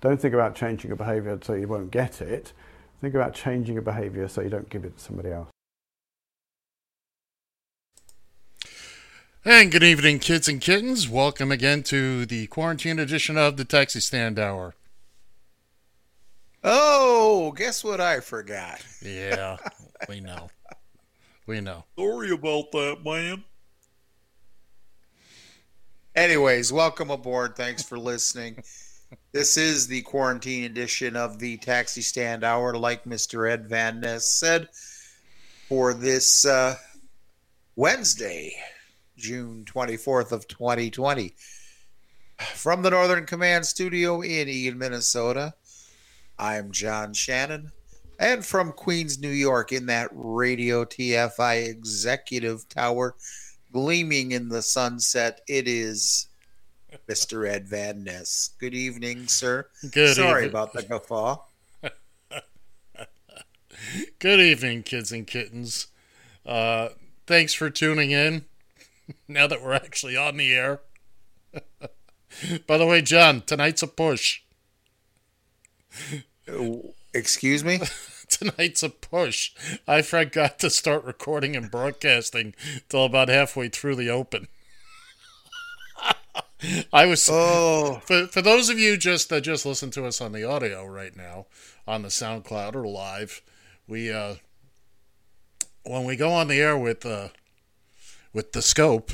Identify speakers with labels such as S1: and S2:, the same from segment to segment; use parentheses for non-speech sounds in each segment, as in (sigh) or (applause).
S1: Don't think about changing your behaviour so you won't get it. Think about changing your behaviour so you don't give it to somebody else.
S2: And good evening, kids and kittens. Welcome again to the quarantine edition of the Taxi Stand Hour.
S3: Oh, guess what I forgot?
S2: Yeah, we know. We know.
S4: Sorry about that, man.
S3: Anyways, welcome aboard. Thanks for listening. This is the quarantine edition of the Taxi Stand Hour, like Mr. Ed Van Ness said, for this uh, Wednesday, June 24th of 2020. From the Northern Command Studio in Eagan, Minnesota, I'm John Shannon. And from Queens, New York, in that Radio TFI executive tower, gleaming in the sunset, it is Mr. Ed Van Ness. Good evening, sir.
S2: Good
S3: Sorry
S2: evening.
S3: about the guffaw. (laughs)
S2: Good evening, kids and kittens. Uh, thanks for tuning in. (laughs) Now that we're actually on the air. (laughs) By the way, John, tonight's a push.
S3: Excuse me?
S2: Tonight's a push. I forgot to start recording and broadcasting till about halfway through the open. I was
S3: Oh, (laughs)
S2: for for those of you just that just listen to us on the audio right now on the SoundCloud or live, we uh when we go on the air with uh with the scope,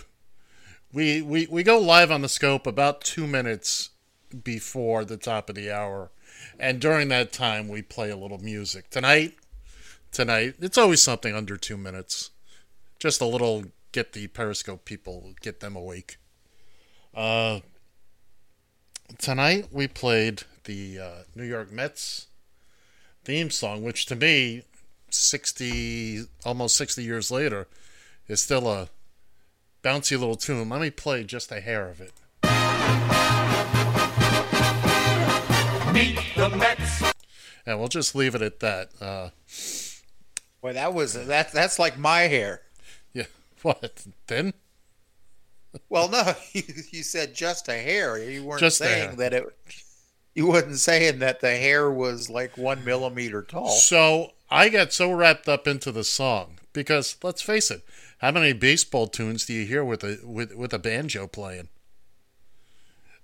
S2: we we we go live on the scope about 2 minutes before the top of the hour. And during that time we play a little music. Tonight tonight it's always something under 2 minutes. Just a little get the Periscope people get them awake. Uh, tonight we played the uh, New York Mets theme song, which to me, sixty almost sixty years later, is still a bouncy little tune. Let me play just a hair of it.
S5: Meet the Mets.
S2: And we'll just leave it at that. Uh,
S3: boy, that was that. That's like my hair.
S2: yeah, (laughs) what then?
S3: Well, no, (laughs) you, you said just a hair. You weren't
S2: Just
S3: saying that it. You wasn't saying that the hair was like one millimeter tall.
S2: So I got so wrapped up into the song because let's face it, how many baseball tunes do you hear with a with with a banjo playing?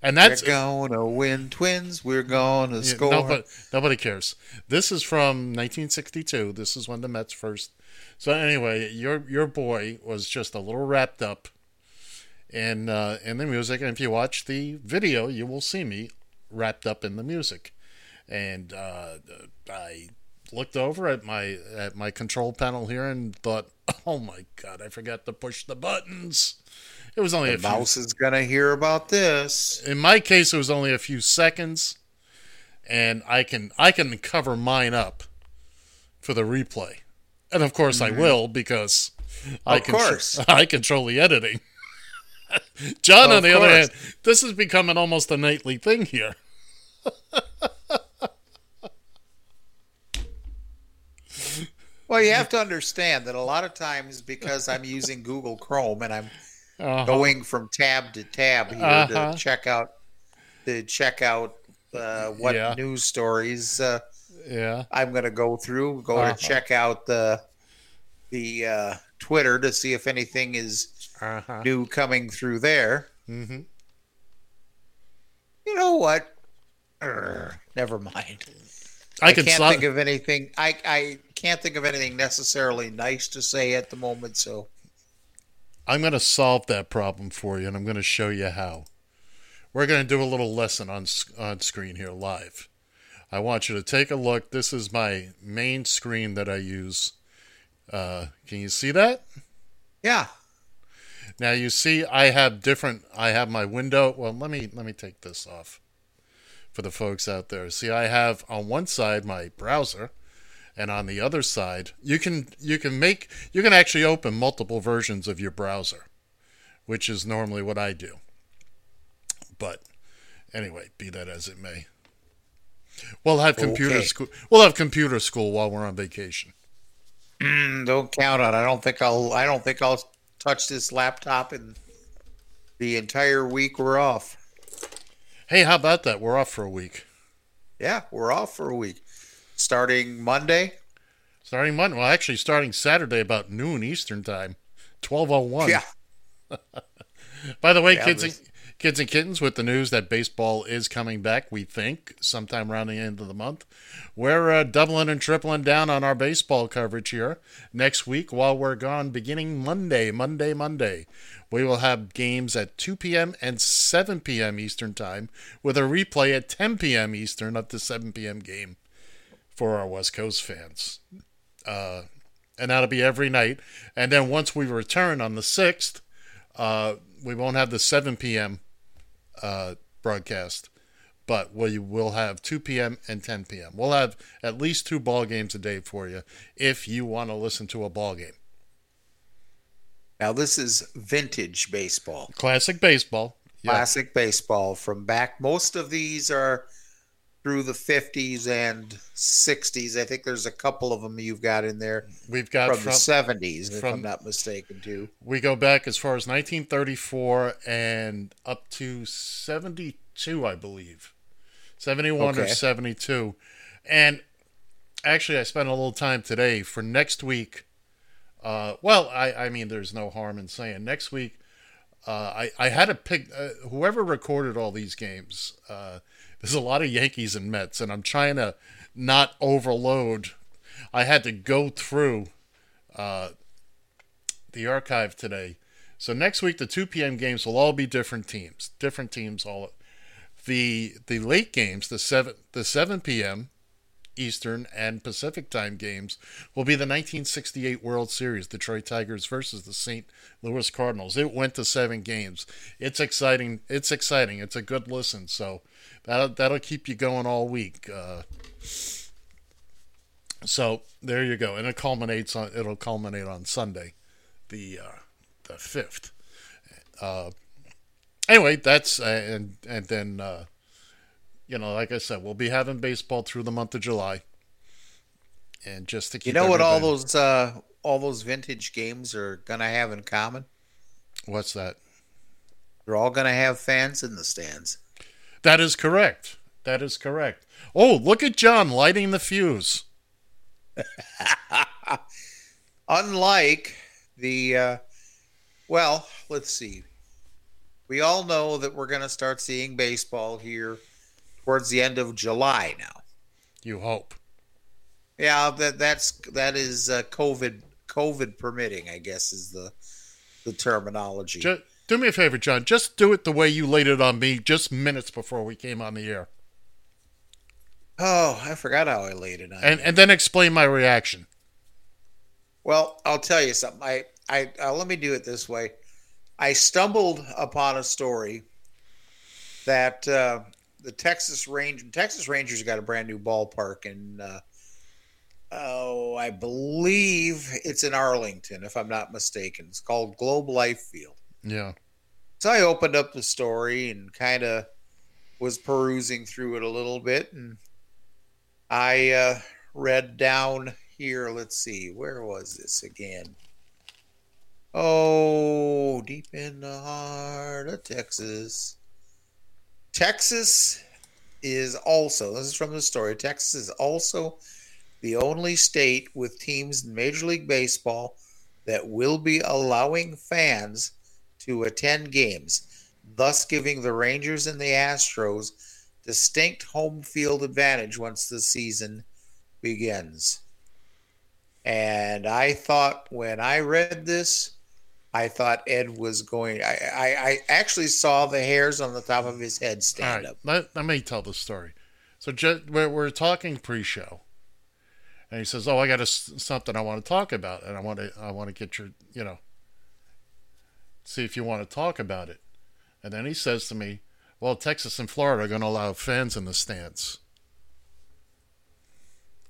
S2: And that's
S3: we're gonna win, twins. We're gonna
S2: Yeah,
S3: score.
S2: Nobody, nobody cares. This is from 1962. This is when the Mets first. So anyway, your your boy was just a little wrapped up in uh, in the music, and if you watch the video, you will see me wrapped up in the music. And uh, I looked over at my at my control panel here and thought, (laughs) "Oh my God, I forgot to push the buttons." It was only
S3: the
S2: a few
S3: mouse is gonna hear about this.
S2: in my case it was only a few seconds and i can i can cover mine up for the replay and of course i will because i
S3: Of
S2: contro-
S3: course. (laughs)
S2: i control the editing (laughs) john on the other hand this is becoming almost a nightly thing here (laughs)
S3: Well, you have to understand that a lot of times because I'm using Google Chrome and I'm
S2: Uh-huh.
S3: going from tab to tab here
S2: Uh-huh.
S3: to check out to check out uh, what
S2: Yeah.
S3: news stories uh,
S2: Yeah.
S3: I'm going to go through, go
S2: Uh-huh.
S3: to check out the the uh, Twitter to see if anything is
S2: Uh-huh.
S3: new coming through there.
S2: Mm-hmm.
S3: You know what? Urgh, never mind.
S2: I
S3: I,
S2: can
S3: can't
S2: slot.
S3: think of anything. I I can't think of anything necessarily nice to say at the moment. So
S2: I'm going to solve that problem for you, and I'm going to show you how. We're going to do a little lesson on on screen here live. I want you to take a look. This is my main screen that I use. Uh, can you see that?
S3: yeah,
S2: Now you see I have different I have my window. Well, let me let me take this off for the folks out there. See, I have on one side my browser and on the other side, you can you can make you can actually open multiple versions of your browser, which is normally what I do. But anyway, be that as it may. We'll have computer
S3: Okay.
S2: school. We'll have computer school while we're on vacation.
S3: Mm, don't count on. it. I don't think I'll. I don't think I'll touch this laptop in the entire week we're off.
S2: Hey, how about that? We're off for a week.
S3: Yeah, we're off for a week, starting Monday.
S2: Starting Monday. Well, actually, starting Saturday about noon Eastern time, twelve oh one.
S3: Yeah, (laughs)
S2: By the way,
S3: Yeah,
S2: kids,
S3: this-
S2: and, kids and kittens, with the news that baseball is coming back, we think sometime around the end of the month, we're uh, doubling and tripling down on our baseball coverage here next week while we're gone. Beginning Monday, Monday, Monday, we will have games at 2 p.m. and 7 p.m. Eastern time, with a replay at 10 p.m. Eastern up to 7 p.m. game for our West Coast fans. Uh, and that'll be every night. And then once we return on the 6th, uh, we won't have the 7 p.m. Uh, broadcast, but we will have 2 p.m. and 10 p.m. We'll have at least two ball games a day for you if you want to listen to a ball game.
S3: now this is vintage baseball,
S2: Classic baseball. Yeah.
S3: classic baseball from back. Most of these are through the 50s and 60s. I think there's a couple of them you've got in there
S2: We've got
S3: from,
S2: from,
S3: the 70s, if I'm not mistaken, too.
S2: we go back as far as 1934 and up to 72, I believe. 71 or 72. And actually, I spent a little time today for next week. Uh, well, I, I mean, there's no harm in saying next week. Uh, I, I had to pick uh, whoever recorded all these games. There's a lot of Yankees and Mets, and I'm trying to not overload. I had to go through uh, the archive today. So next week, the 2 p.m. games will all be different teams. Different teams. All the the late games, the seven the 7 p.m. Eastern and Pacific time games will be the 1968 World Series, Detroit Tigers versus the St. Louis Cardinals. It went to seven games. It's exciting. It's exciting. It's a good listen. So that that'll keep you going all week. Uh, so there you go, and it culminates on. It'll culminate on Sunday, the uh, the fifth. Uh, anyway, that's uh, and and then uh, you know, like I said, we'll be having baseball through the month of July, and just to keep
S3: You know what all those uh, all those vintage games are going to have in common?
S2: What's that?
S3: They're all going to have fans in the stands.
S2: That is correct. That is correct. Oh, look at John lighting the fuse. (laughs)
S3: Unlike the, uh, well, let's see. We all know that we're going to start seeing baseball here towards the end of July now.
S2: You hope.
S3: Yeah, that that's that is uh, COVID COVID permitting, I guess is the the terminology.
S2: Just, do me a favor, John. Just do it the way you laid it on me just minutes before we came on the air,
S3: oh, I forgot how I laid it on.
S2: and and then explain my reaction.
S3: Well, I'll tell you something. I, I uh, let me do it this way. I stumbled upon a story that uh, the Texas Range Texas Rangers got a brand new ballpark and uh, oh, I believe it's in Arlington, if I'm not mistaken. It's called Globe Life Field.
S2: Yeah.
S3: So I opened up the story and kind of was perusing through it a little bit, and I uh, read down here. Let's see, where was this again? Oh, deep in the heart of Texas. Texas is also, this is from the story, Texas is also the only state with teams in Major League Baseball that will be allowing fans to attend games, thus giving the Rangers and the Astros distinct home field advantage once the season begins. And I thought when I read this, I thought Ed was going. I, I, I actually saw the hairs on the top of his head stand
S2: right,
S3: up.
S2: let, let me tell the story. So ju- we're, we're talking pre-show, and he says, "Oh, I got a something I want to talk about, and I want to I want to get your you know see if you want to talk about it." And then he says to me, "Well, Texas and Florida are going to allow fans in the stands."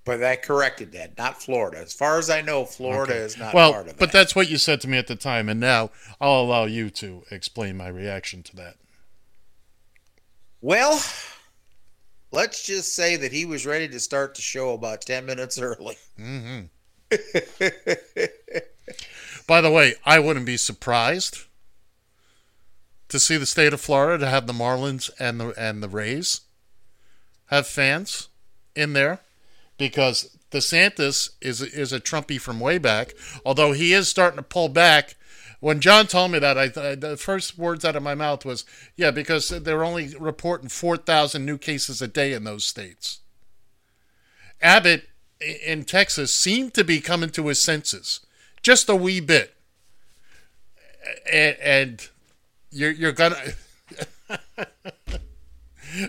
S3: But I corrected that, not Florida. As far as I know, Florida
S2: Okay.
S3: is not
S2: well,
S3: part of that.
S2: but that's what you said to me at the time, and now I'll allow you to explain my reaction to that.
S3: Well, let's just say that he was ready to start the show about 10 minutes early. Mm-hmm. (laughs)
S2: By the way, I wouldn't be surprised to see the state of Florida to have the Marlins and the and the Rays have fans in there because DeSantis is is a Trumpy from way back. Although he is starting to pull back. When John told me that, I th- the first words out of my mouth was, "Yeah," because they're only reporting four thousand new cases a day in those states. Abbott in Texas seemed to be coming to his senses, just a wee bit, and, and you're you're gonna. (laughs)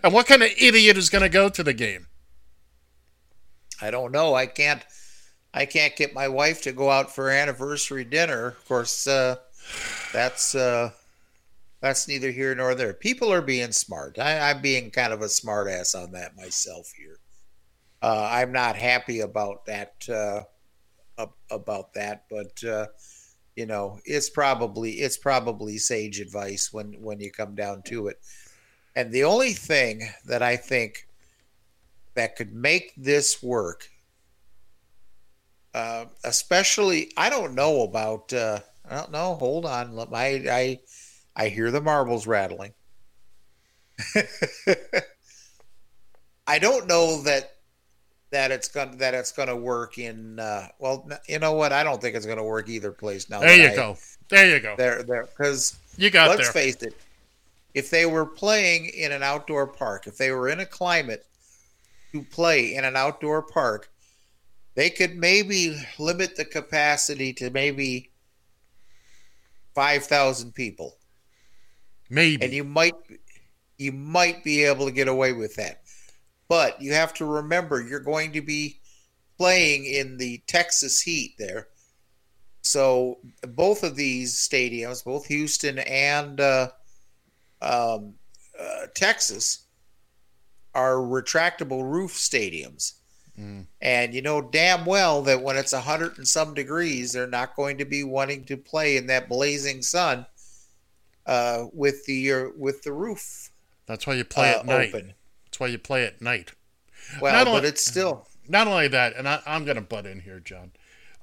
S2: and what kind of idiot is gonna go to the game?
S3: I don't know. I can't. I can't get my wife to go out for anniversary dinner. Of course, uh, that's uh, that's neither here nor there. People are being smart. I, I'm being kind of a smart ass on that myself here. Uh, I'm not happy about that. Uh, about that, but uh, you know, it's probably it's probably sage advice when when you come down to it. And the only thing that I think that could make this work uh, especially I don't know about uh, I don't know. Hold on, Let- I I I hear the marbles rattling. (laughs) I don't know that that it's gonna that it's going to work in. Uh, well, you know what? I don't think it's going to work either place. Now
S2: There you
S3: I-
S2: go. There you go.
S3: There, there, because
S2: You got
S3: let's
S2: there.
S3: face it, if they were playing in an outdoor park, if they were in a climate to play in an outdoor park, they could maybe limit the capacity to maybe 5,000 people.
S2: Maybe.
S3: And you might you might be able to get away with that. But you have to remember you're going to be playing in the Texas heat there. So both of these stadiums, both Houston and uh, um, uh, Texas, are retractable roof stadiums. And you know damn well that when it's a hundred and some degrees, they're not going to be wanting to play in that blazing sun uh, with the uh, with the roof
S2: That's why you play
S3: uh,
S2: at night.
S3: open.
S2: That's why you play at night.
S3: Well,
S2: Not
S3: but
S2: only-
S3: it's still
S2: Not only that, and I, I'm going to butt in here, John.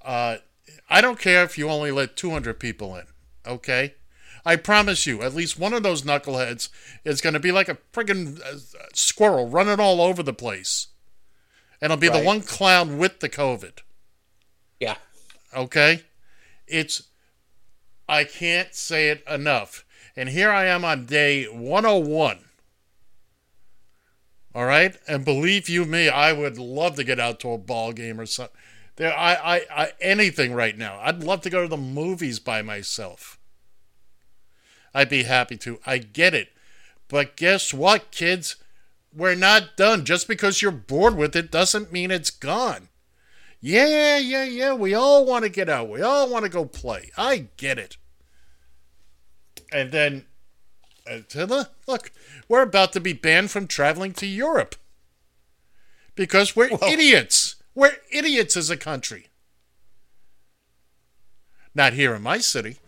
S2: Uh, I don't care if you only let 200 people in, okay? I promise you, at least one of those knuckleheads is going to be like a friggin' uh, squirrel running all over the place. And it'll be the one clown with the COVID,
S3: yeah.
S2: okay? It's, I can't say it enough. And here I am on day 101. All right, and believe you me, I would love to get out to a ball game or something. There, I, I, I, anything right now. I'd love to go to the movies by myself. I'd be happy to. I get it, but guess what, kids? We're not done. Just because you're bored with it doesn't mean it's gone. Yeah, yeah, yeah. We all want to get out. We all want to go play. I get it. And then uh, look, we're about to be banned from traveling to Europe because we're idiots. We're idiots as a country. Not here in my city.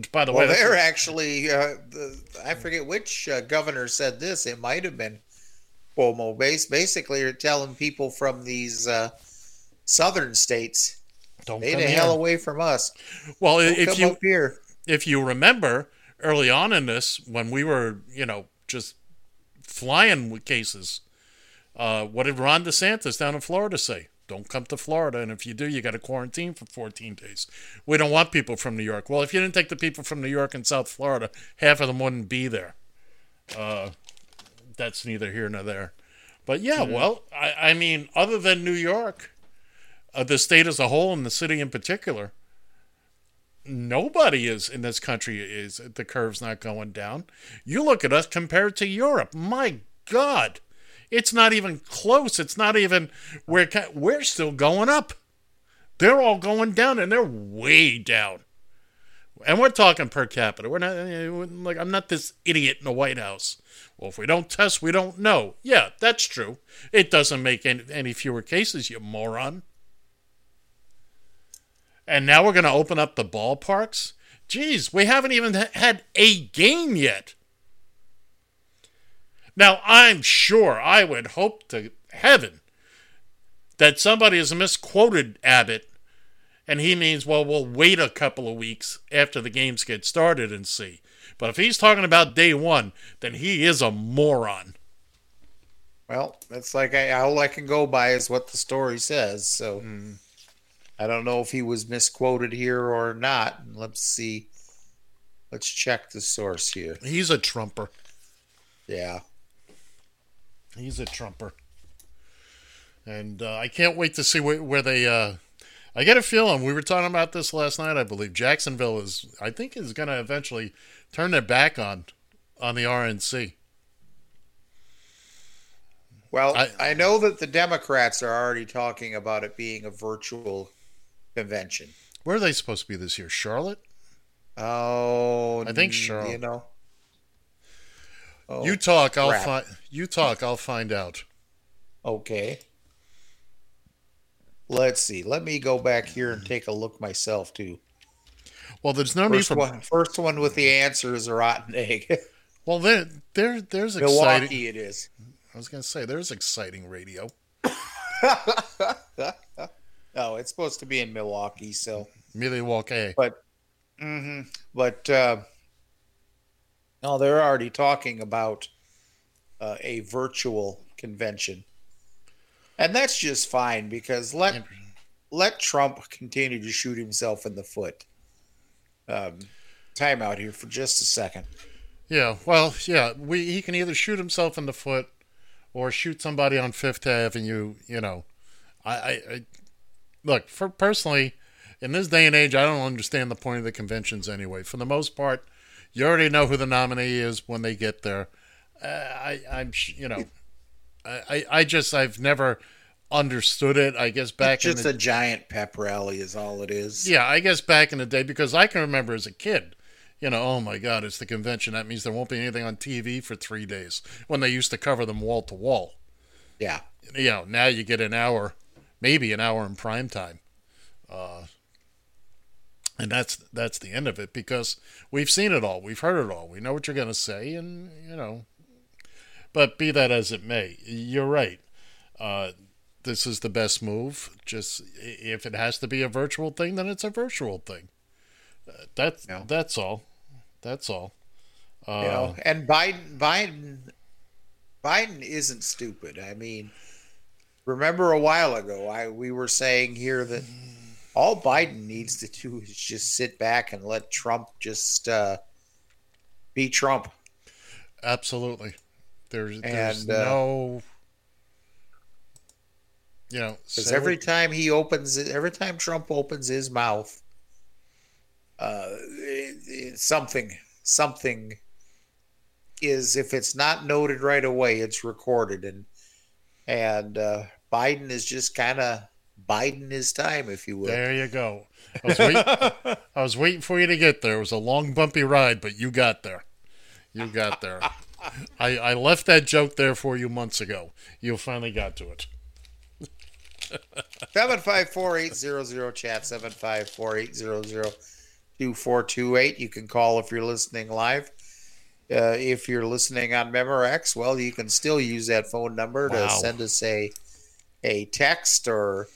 S2: Which, by the
S3: Well,
S2: way,
S3: they're actually. Uh, the, I forget which uh, governor said this. It might have been Cuomo. Base basically, are telling people from these uh, southern states,
S2: don't
S3: "Stay the hell away from us.
S2: Well,
S3: Don't
S2: if you
S3: up here."
S2: if you remember early on in this, when we were, you know, just flying with cases. Uh, what did Ron DeSantis down in Florida say? Don't come to Florida, and if you do, you got to quarantine for 14 days. We don't want people from New York. Well, if you didn't take the people from New York and South Florida, half of them wouldn't be there. Uh, that's neither here nor there. But yeah, well, I, I mean, other than New York, uh, the state as a whole and the city in particular, nobody is in this country is the curve's not going down. You look at us compared to Europe. My God, it's not even close. It's not even we're we're still going up. They're all going down, and they're way down. And we're talking per capita. We're not eh, like I'm not this idiot in the White House. Well, if we don't test, we don't know. Yeah, that's true. It doesn't make any, any fewer cases, you moron. And now we're going to open up the ballparks? Geez, we haven't even had a game yet. Now, I'm sure, I would hope to heaven that somebody has misquoted Abbott and he means, well, we'll wait a couple of weeks after the games get started and see. But if he's talking about day one, then he is a moron.
S3: Well, that's like I, all I can go by is what the story says. So hmm. I don't know if he was misquoted here or not. Let's see. Let's check the source here.
S2: He's a trumper.
S3: Yeah.
S2: He's a trumper. And uh, I can't wait to see where, where they. Uh, I get a feeling we were talking about this last night. I believe Jacksonville is. I think is going to eventually turn their back on on the RNC.
S3: Well,
S2: I-
S3: I, know that the Democrats are already talking about it being a virtual convention.
S2: Where are they supposed to be this year? Charlotte.
S3: Oh,
S2: I think Charlotte.
S3: You know. Oh,
S2: you talk. I'll find. You talk. I'll find out.
S3: Okay. Let's see. Let me go back here and take a look myself too.
S2: Well, there's no need
S3: First
S2: for.
S3: one, first one with the answer is a rotten egg. (laughs)
S2: Well, there, there, there's exciting.
S3: It is.
S2: I was going to say there's exciting radio. (laughs)
S3: Oh, it's supposed to be in Milwaukee, so
S2: Milwaukee.
S3: but mm-hmm, but uh no, they're already talking about uh, a virtual convention. And that's just fine because let let Trump continue to shoot himself in the foot. Um time out here for just a second.
S2: Yeah, well, yeah, we he can either shoot himself in the foot or shoot somebody on Fifth Avenue. You know, I, I, I look for personally in this day and age, I don't understand the point of the conventions anyway. For the most part, you already know who the nominee is when they get there. Uh, I, I'm, you know, I, I, just I've never understood it. I guess back in
S3: just
S2: the
S3: a giant pep rally is all it is.
S2: yeah, I guess back in the day because I can remember as a kid, you know, oh my God, it's the convention. That means there won't be anything on TV for three days when they used to cover them wall to wall.
S3: Yeah.
S2: You know, now you get an hour, maybe an hour in prime time, uh, and that's that's the end of it because we've seen it all, we've heard it all, we know what you're going to say, and you know. But be that as it may, you're right. Uh, this is the best move. Just if it has to be a virtual thing, then it's a virtual thing. Uh, that's
S3: Yeah.
S2: that's all. That's all. Uh,
S3: you know and biden biden biden isn't stupid i mean remember a while ago i we were saying here that all biden needs to do is just sit back and let trump just uh be trump
S2: absolutely. There's there's
S3: And, uh,
S2: no. You know,
S3: because every time he opens it every time trump opens his mouth uh it, it- something something is if it's not noted right away it's recorded and and uh biden is just kind of biden his time if you will
S2: There you go. I was, wait, (laughs) I was waiting for you to get there. It was a long, bumpy ride, but you got there. You got there. (laughs) I, I left that joke there for you months ago. You finally got to it.
S3: Seven five four eight zero zero chat seven five four eight zero zero two four two eight. You can call if you're listening live. Uh, if you're listening on Memorex, well, you can still use that phone number to send us a a text or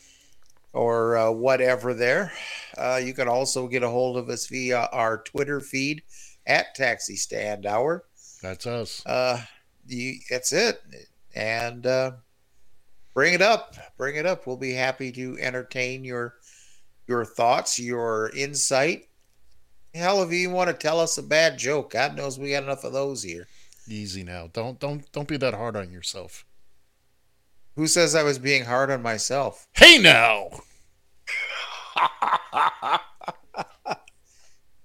S3: or uh, whatever. There, uh, you can also get a hold of us via our Twitter feed at Taxi Stand Hour.
S2: That's us.
S3: Uh, you, that's it. And uh, bring it up. Bring it up. We'll be happy to entertain your your thoughts, your insight. Hell, if you want to tell us a bad joke, God knows we got enough of those here.
S2: Easy now. Don't don't don't be that hard on yourself.
S3: Who says I was being hard on myself?
S2: Hey now. (laughs)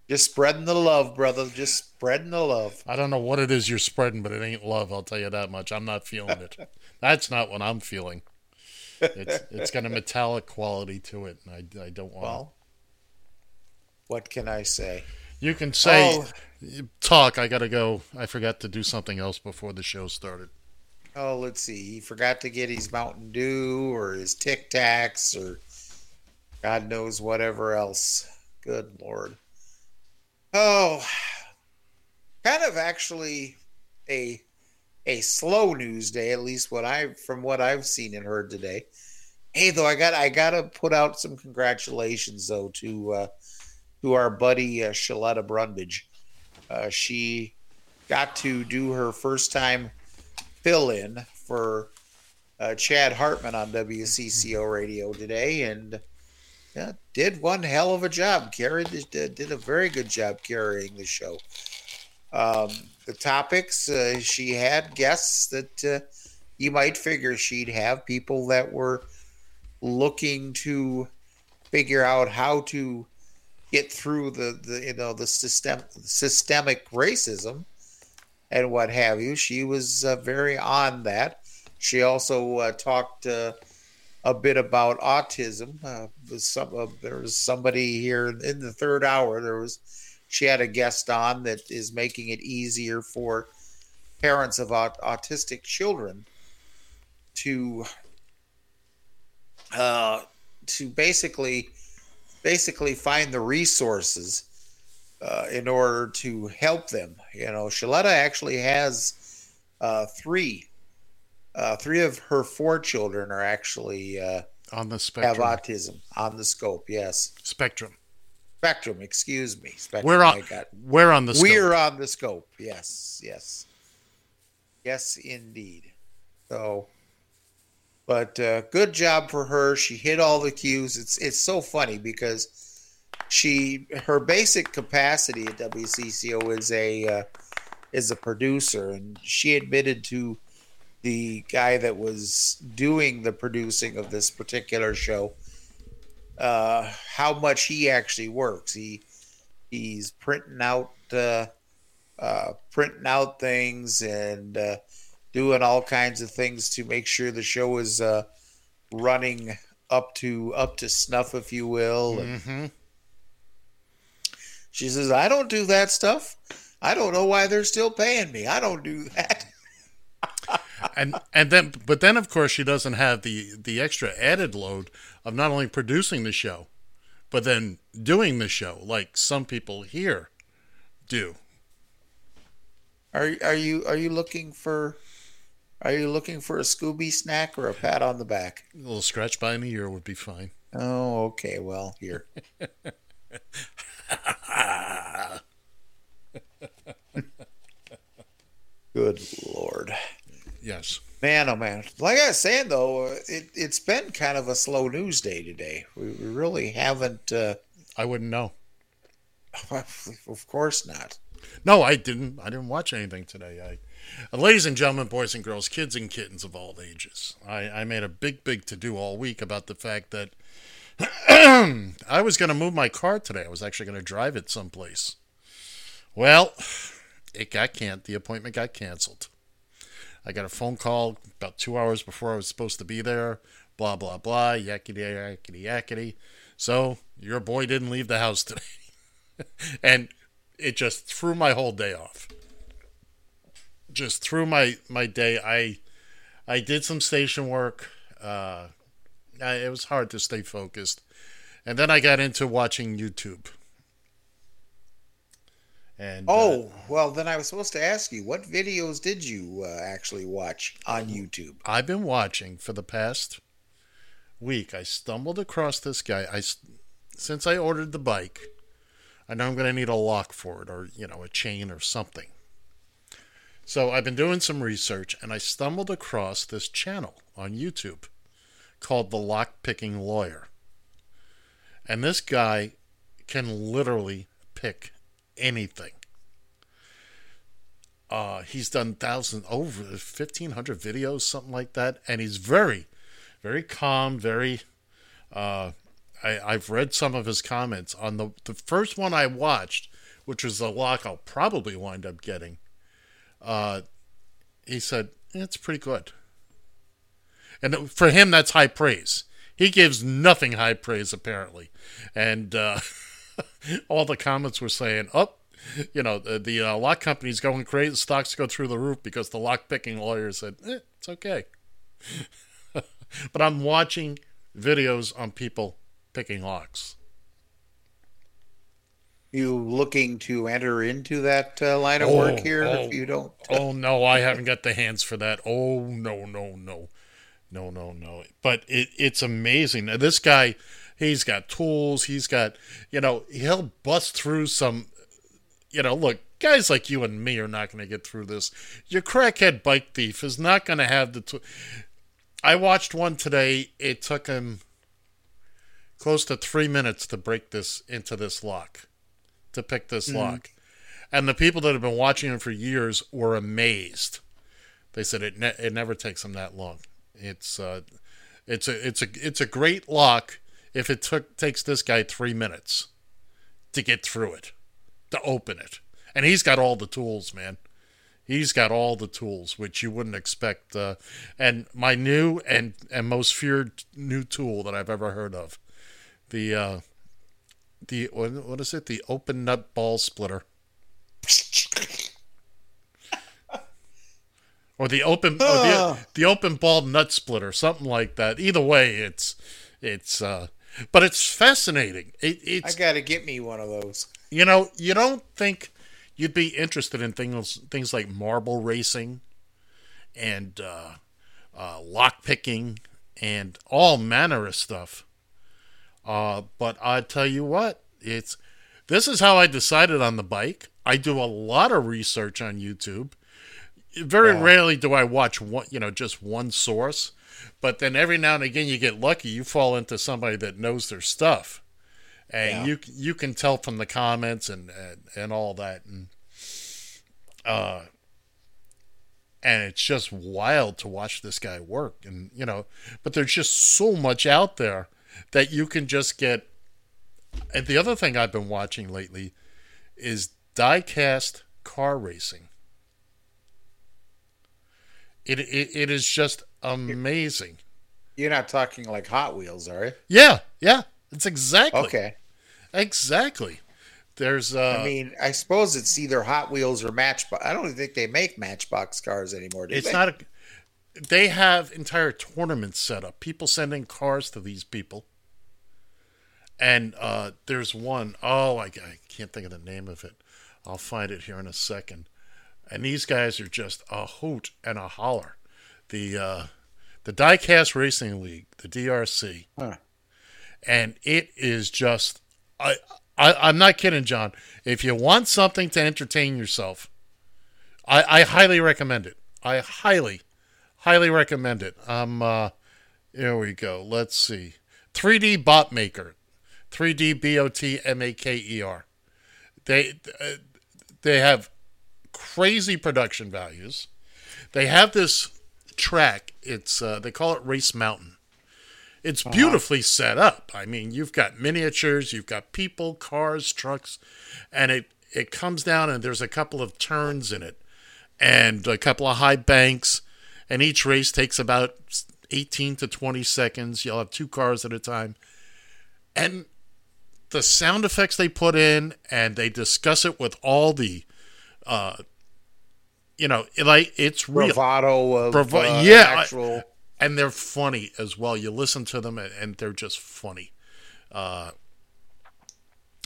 S3: Just spreading the love, brother. Just spreading the love.
S2: I don't know what it is you're spreading, but it ain't love. I'll tell you that much. I'm not feeling it. (laughs) That's not what I'm feeling. It's it's got a metallic quality to it, and I, I don't want.
S3: Well, what can I say?
S2: you can say
S3: Oh.
S2: talk. I gotta go. I forgot to do something else before the show started.
S3: Oh, let's see. He forgot to get his Mountain Dew or his Tic Tacs or God knows whatever else. Good Lord. Oh, kind of actually a a slow news day, at least what I from what I've seen and heard today. Hey, though, I got I gotta put out some congratulations though to uh, to our buddy uh, Shaletta Brundage. Uh, she got to do her first time fill in for uh, Chad Hartman on WCCO radio today, and yeah, did one hell of a job. Carried did, did a very good job carrying the show. Um, the topics uh, she had guests that uh, you might figure she'd have people that were looking to figure out how to get through the, the you know the system systemic racism and what have you. She was uh, very on that. She also uh, talked uh, a bit about autism. Uh, some, uh, there was somebody here in the third hour. There was she had a guest on that is making it easier for parents of aut- autistic children to uh, to basically basically find the resources uh, in order to help them. You know, Shaletta actually has uh, three. Uh, three of her four children are actually uh,
S2: On the spectrum.
S3: have autism on the scope. Yes,
S2: spectrum.
S3: spectrum. Excuse me. Spectrum.
S2: We're on. We're on the. scope.
S3: We're on the scope. Yes, yes, yes, indeed. So, but uh, good job for her. She hit all the cues. It's it's so funny because she her basic capacity at WCCO is a uh, is a producer, and she admitted to the guy that was doing the producing of this particular show uh, how much he actually works. He he's printing out uh, uh, printing out things and uh, doing all kinds of things to make sure the show is uh, running up to up to snuff, if you will. And
S2: hmm
S3: she says, "I don't do that stuff. I don't know why they're still paying me. I don't do that." (laughs)
S2: and and then but then of course she doesn't have the the extra added load of not only producing the show but then doing the show like some people here do
S3: Are are you are you looking for are you looking for a Scooby snack or a pat on the back?
S2: a little scratch by the ear would be fine
S3: Oh, okay. Well, here. (laughs) (laughs) Good lord,
S2: yes
S3: man! Oh man! Like I was saying though, it it's been kind of a slow news day today. We, we really haven't. Uh,
S2: i wouldn't know (laughs)
S3: of course not.
S2: no i didn't i didn't watch anything today i ladies and gentlemen boys and girls kids and kittens of all ages i i made a big big to do all week about the fact that (clears throat) i was going to move my car today i was actually going to drive it someplace well it got can the appointment got canceled I got a phone call about two hours before I was supposed to be there. Blah blah blah, yakety yakety yakety. So your boy didn't leave the house today, (laughs) and it just threw my whole day off. Just threw my my day. I I did some station work. Uh, I, it was hard to stay focused, and then I got into watching YouTube. And uh,
S3: Oh well, then I was supposed to ask you what videos did you uh, actually watch on YouTube?
S2: I've been watching for the past week. I stumbled across this guy. I since I ordered the bike, I know I'm going to need a lock for it or you know a chain or something. So I've been doing some research and I stumbled across this channel on YouTube called The Lock Picking Lawyer. And this guy can literally pick anything. Uh, he's done thousands, over 1,500 videos, something like that. And he's very, very calm, very. Uh, I, I've read some of his comments on the, the first one I watched, which was the lock I'll probably wind up getting. Uh, he said, It's pretty good. And for him, that's high praise. He gives nothing high praise, apparently. And uh, (laughs) all the comments were saying, oh, you know, the, the uh, lock company's going crazy. Stocks go through the roof because the lock picking lawyer said, eh, it's okay. (laughs) but I'm watching videos on people picking locks.
S3: You looking to enter into that uh, line of work
S2: Oh,
S3: here?
S2: oh,
S3: if you don't,
S2: Oh no, I haven't got the hands for that. Oh no, no, no, no, no, no. But it, it's amazing. This guy, he's got tools. He's got, you know, he'll bust through some. You know, look, guys like you and me are not going to get through this. Your crackhead bike thief is not going to have the. T- I watched one today. It took him close to three minutes to break this into this lock, to pick this mm. lock. And the people that have been watching him for years were amazed. They said it ne- it never takes them that long. It's uh, it's a it's a it's a great lock if it took takes this guy three minutes to get through it, to open it, and he's got all the tools, man. He's got all the tools, which you wouldn't expect. Uh, and my new and and most feared new tool that I've ever heard of, the uh, the what is it? The open nut ball splitter. Or the open or the, the open ball nut splitter, something like that. Either way, it's it's uh, but it's fascinating. It,
S3: I
S2: it's
S3: got to get me one of those.
S2: you know you don't think you'd be interested in things things like marble racing and uh, uh, lock picking and all manner of stuff. Uh, but I tell you what, it's this is how I decided on the bike. I do a lot of research on YouTube. Very rarely do I watch one, you know, just one source. But then every now and again, you get lucky. You fall into somebody that knows their stuff, and you you can tell from the comments and and, and all that, and uh, and it's just wild to watch this guy work, and you know, but there's just so much out there that you can just get. And the other thing I've been watching lately is diecast car racing. It, it it is just amazing.
S3: You're not talking like Hot Wheels, are you?
S2: Yeah, yeah, it's exactly
S3: Okay.
S2: exactly. There's uh,
S3: I mean, I suppose it's either Hot Wheels or Matchbox. I don't even think they make Matchbox cars anymore. Do
S2: it's
S3: they?
S2: not a. They have entire tournaments set up. People sending cars to these people. And uh, there's one oh I, I can't think of the name of it. I'll find it here in a second. And these guys are just a hoot and a holler. The uh, the Diecast Racing League, the DRC,
S3: Huh.
S2: and it is just I, I I'm not kidding, John. If you want something to entertain yourself, I, I highly recommend it. I highly, highly recommend it. Um, uh, here we go. Let's see. 3D Bot Maker, 3D B O T M A K E R. They uh, they have crazy production values. They have this track. It's uh, they call it Race Mountain. It's beautifully set up. I mean, you've got miniatures, you've got people, cars, trucks, and it it comes down and there's a couple of turns in it and a couple of high banks and each race takes about 18 to 20 seconds. You'll have two cars at a time. And the sound effects they put in and they discuss it with all the uh you know, like it's real
S3: bravado of
S2: Brava-
S3: uh,
S2: yeah, I-
S3: actual.
S2: and they're funny as well. You listen to them and, and they're just funny. Uh,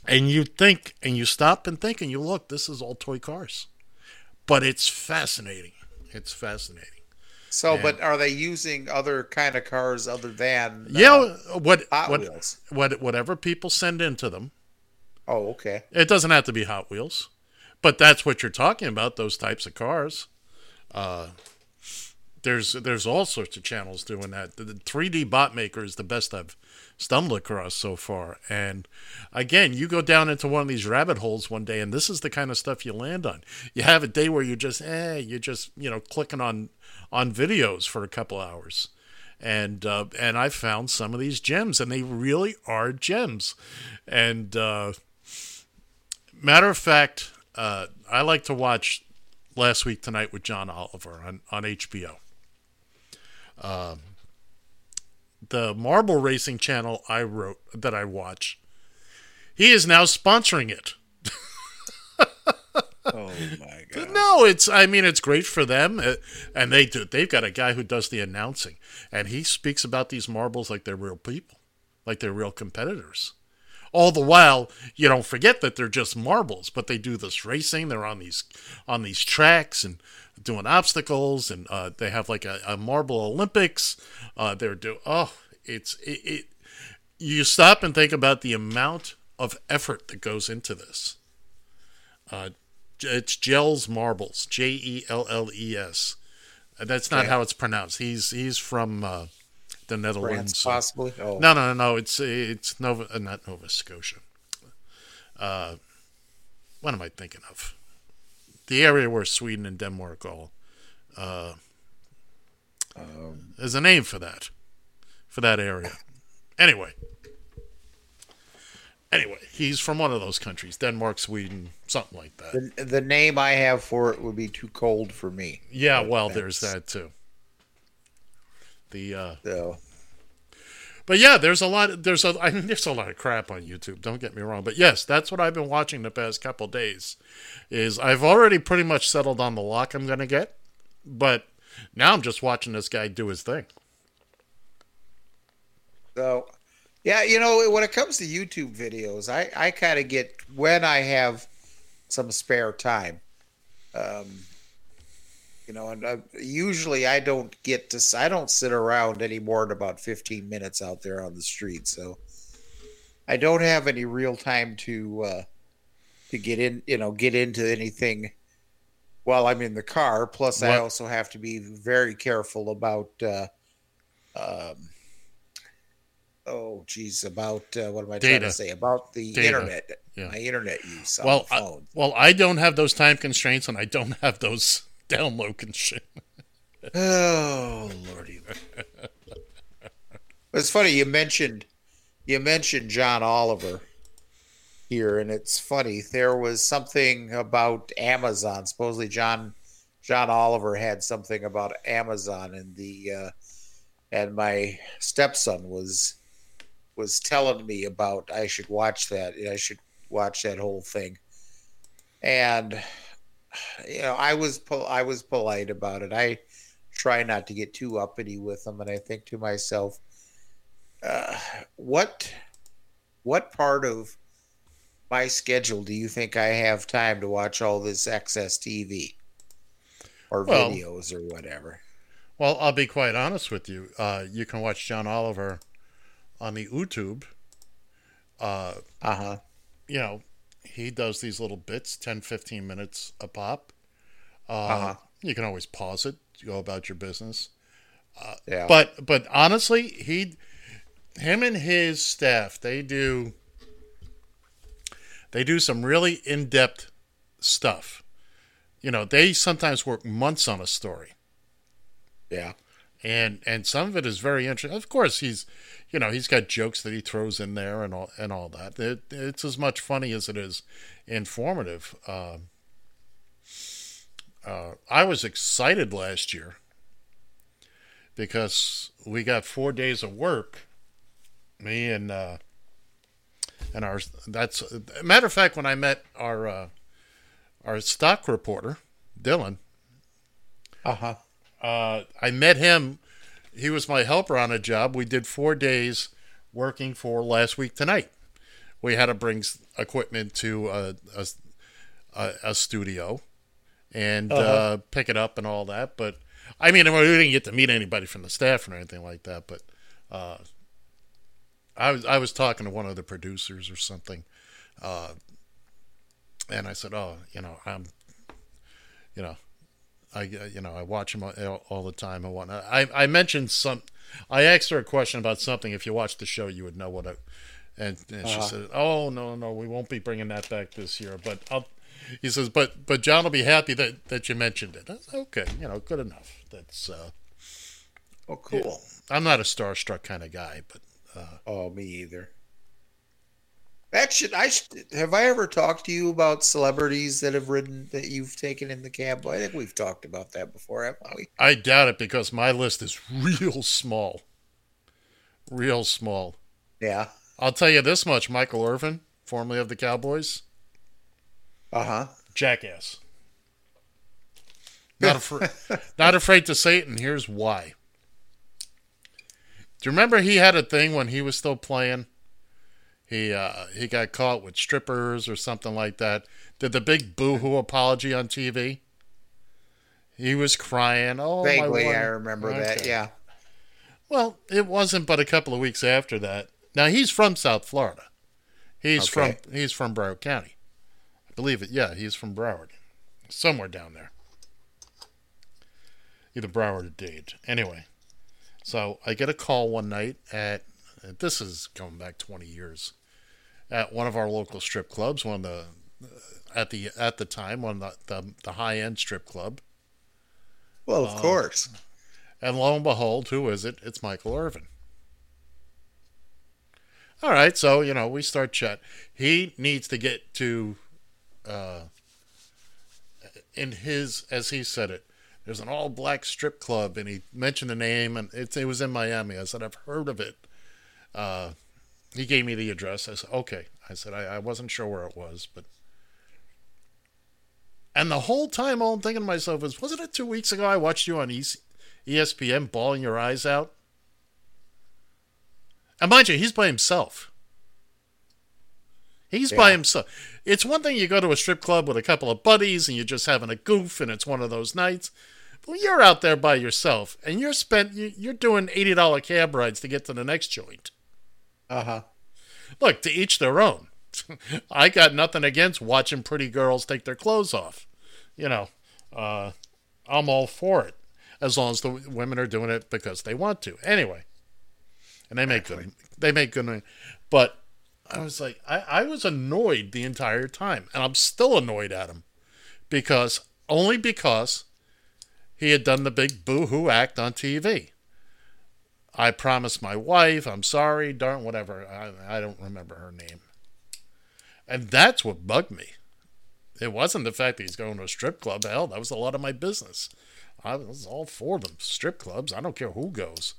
S2: and you think, and you stop and think, and you look, this is all toy cars. But it's fascinating. It's fascinating.
S3: so, but are they using other kind of cars other than?
S2: yeah, what, what, what, whatever people send into them,
S3: Oh, okay.
S2: it doesn't have to be Hot Wheels, but that's what you're talking about. Those types of cars. Uh, there's there's all sorts of channels doing that. The, the 3D bot maker is the best I've stumbled across so far. And again, you go down into one of these rabbit holes one day, and this is the kind of stuff you land on. You have a day where you're just eh, you're just you know clicking on on videos for a couple hours. And uh, and I found some of these gems, and they really are gems. And uh, matter of fact, uh, I like to watch Last Week Tonight with John Oliver on, on HBO. Um, the marble racing channel I wrote that I watch, he is now sponsoring it. (laughs)
S3: Oh my (laughs) god.
S2: No, it's I mean it's great for them, uh, and they do. They've got a guy who does the announcing, and he speaks about these marbles like they're real people, like they're real competitors. All the while, you don't forget that they're just marbles, but they do this racing. They're on these on these tracks and doing obstacles, and uh, they have like a, a marble Olympics. Uh, they're do oh, it's it, it. You stop and think about the amount of effort that goes into this. Uh, it's Jelle's Marbles, J E L L E S. That's not
S3: Okay.
S2: how it's pronounced. He's he's from uh, the Netherlands.
S3: France, possibly. Oh,
S2: No, no, no, no. It's it's Nova, uh, not Nova Scotia. Uh, what am I thinking of? The area where Sweden and Denmark all. Uh, there's a name for that, for that area. Anyway. Anyway, he's from one of those countries, Denmark, Sweden, something like that.
S3: the, the name I have for it would be too cold for me.
S2: Yeah, well, there's that too. The uh,
S3: So,
S2: But yeah, there's a lot. There's a. I mean, there's a lot of crap on YouTube. Don't get me wrong. But yes, that's what I've been watching the past couple days. Is I've already pretty much settled on the lock I'm gonna get, but now I'm just watching this guy do his thing.
S3: so yeah, you know, when it comes to YouTube videos, I I kind of get when I have some spare time. Um, you know, and uh, usually I don't get to. I don't sit around any more than about fifteen minutes out there on the street, so I don't have any real time to uh, to get in. You know, get into anything while I'm in the car. Plus, I also have to be very careful about. Uh, um, oh, geez, about uh, what am I trying to say about the
S2: Data.
S3: internet?
S2: Yeah.
S3: My internet use on
S2: well,
S3: the
S2: I, well, I don't have those time constraints, and I don't have those download constraints.
S3: Oh lordy! it's funny you mentioned you mentioned John Oliver here, and it's funny there was something about Amazon. Supposedly John John Oliver had something about Amazon, and the uh, and my stepson was was telling me about I should watch that. I should watch that whole thing, and you know I was pol- I was polite about it. I try not to get too uppity with them and i think to myself uh, what what part of my schedule do you think i have time to watch all this excess tv or
S2: Well-
S3: videos or whatever
S2: Well, I'll be quite honest with you. Uh, you can watch John Oliver on the YouTube. Uh,
S3: uh-huh
S2: you know, he does these little bits, 10, 15 minutes a pop. Uh,
S3: Uh-huh.
S2: You can always pause it, go about your business.
S3: yeah
S2: But but honestly, he, him and his staff, they do, they do some really in depth stuff. You know, they sometimes work months on a story
S3: yeah
S2: and and some of it is very interesting. Of course, he's you know he's got jokes that he throws in there and all and all that. It, it's as much funny as it is informative. Um, uh, I was excited last year because we got four days of work. Me and uh, and our that's matter of fact when I met our uh, our stock reporter Dylan.
S3: uh-huh
S2: Uh, I met him. He was my helper on a job. We did four days working for last week tonight. We had to bring equipment to a, a, a, a studio and uh pick it up and all that. But I mean, we didn't get to meet anybody from the staff or anything like that. But uh, I was I was talking to one of the producers or something, uh, and I said, "Oh, you know, I'm, you know, I uh, you know I watch him all, all the time and whatnot. I I mentioned some. I asked her a question about something. If you watch the show, you would know what I. And, and she
S3: Uh-huh.
S2: said, "Oh no, no, we won't be bringing that back this year." But I'll, he says, "But but John will be happy that that you mentioned it." Said, okay, you know, good enough. That's uh,
S3: Oh, cool.
S2: I'm not a starstruck kind of guy, but
S3: Oh, me either. Should I should, have I ever talked to you about celebrities that have ridden that you've taken in the cab? I think we've talked about that before, haven't we?
S2: I doubt it because my list is real small, real small.
S3: Yeah.
S2: I'll tell you this much: Michael Irvin, formerly of the Cowboys,
S3: Uh huh.
S2: jackass. Not afraid, (laughs) not afraid to say it, and here's why. Do you remember he had a thing when he was still playing? He uh, he got caught with strippers or something like that. Did the big boo-hoo apology on TV? He was crying. Oh,
S3: Vaguely,
S2: one-"
S3: I remember that. Yeah.
S2: Well, it wasn't but a couple of weeks after that. Now he's from South Florida. He's
S3: Okay.
S2: from he's from Broward County. I believe it. Yeah, he's from Broward, somewhere down there. Either Broward or Dade. Anyway, so I get a call one night at this is going back twenty years at one of our local strip clubs. One of the at the at the time one of the the, the high end strip club.
S3: Well, of course.
S2: And lo and behold, who is it? It's Michael Irvin. All right, so you know we start chat. He needs to get to, uh, in his as he said it. There's an all black strip club, and he mentioned the name, and it, it was in Miami. I said I've heard of it. Uh, he gave me the address. I said okay. I said I, I wasn't sure where it was, but. And the whole time, all I'm thinking to myself is, wasn't it two weeks ago I watched you on ESPN bawling your eyes out? And mind you, he's by himself. He's by himself. It's one thing you go to a strip club with a couple of buddies and you're just having a goof and it's one of those nights. But you're out there by yourself and you're spent you're doing eighty dollar cab rides to get to the next joint.
S3: Uh huh.
S2: Look, to each their own. (laughs) I got nothing against watching pretty girls take their clothes off. You know, uh, I'm all for it as long as the women are doing it because they want to. Anyway, and they make good. They make good. But I was like, I, I was annoyed the entire time, and I'm still annoyed at him because only because he had done the big boo-hoo act on TV. I promised my wife, I'm sorry, darn, whatever. I, I don't remember her name. And that's what bugged me. It wasn't the fact that he's going to a strip club. Hell, that was a lot of my business. I was all for them. Strip clubs, I don't care who goes.